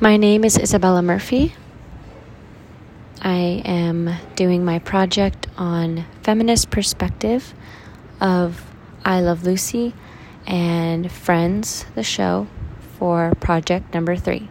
My name is Isabella Murphy. I am doing my project on feminist perspective of I Love Lucy and Friends, the show, for project number three.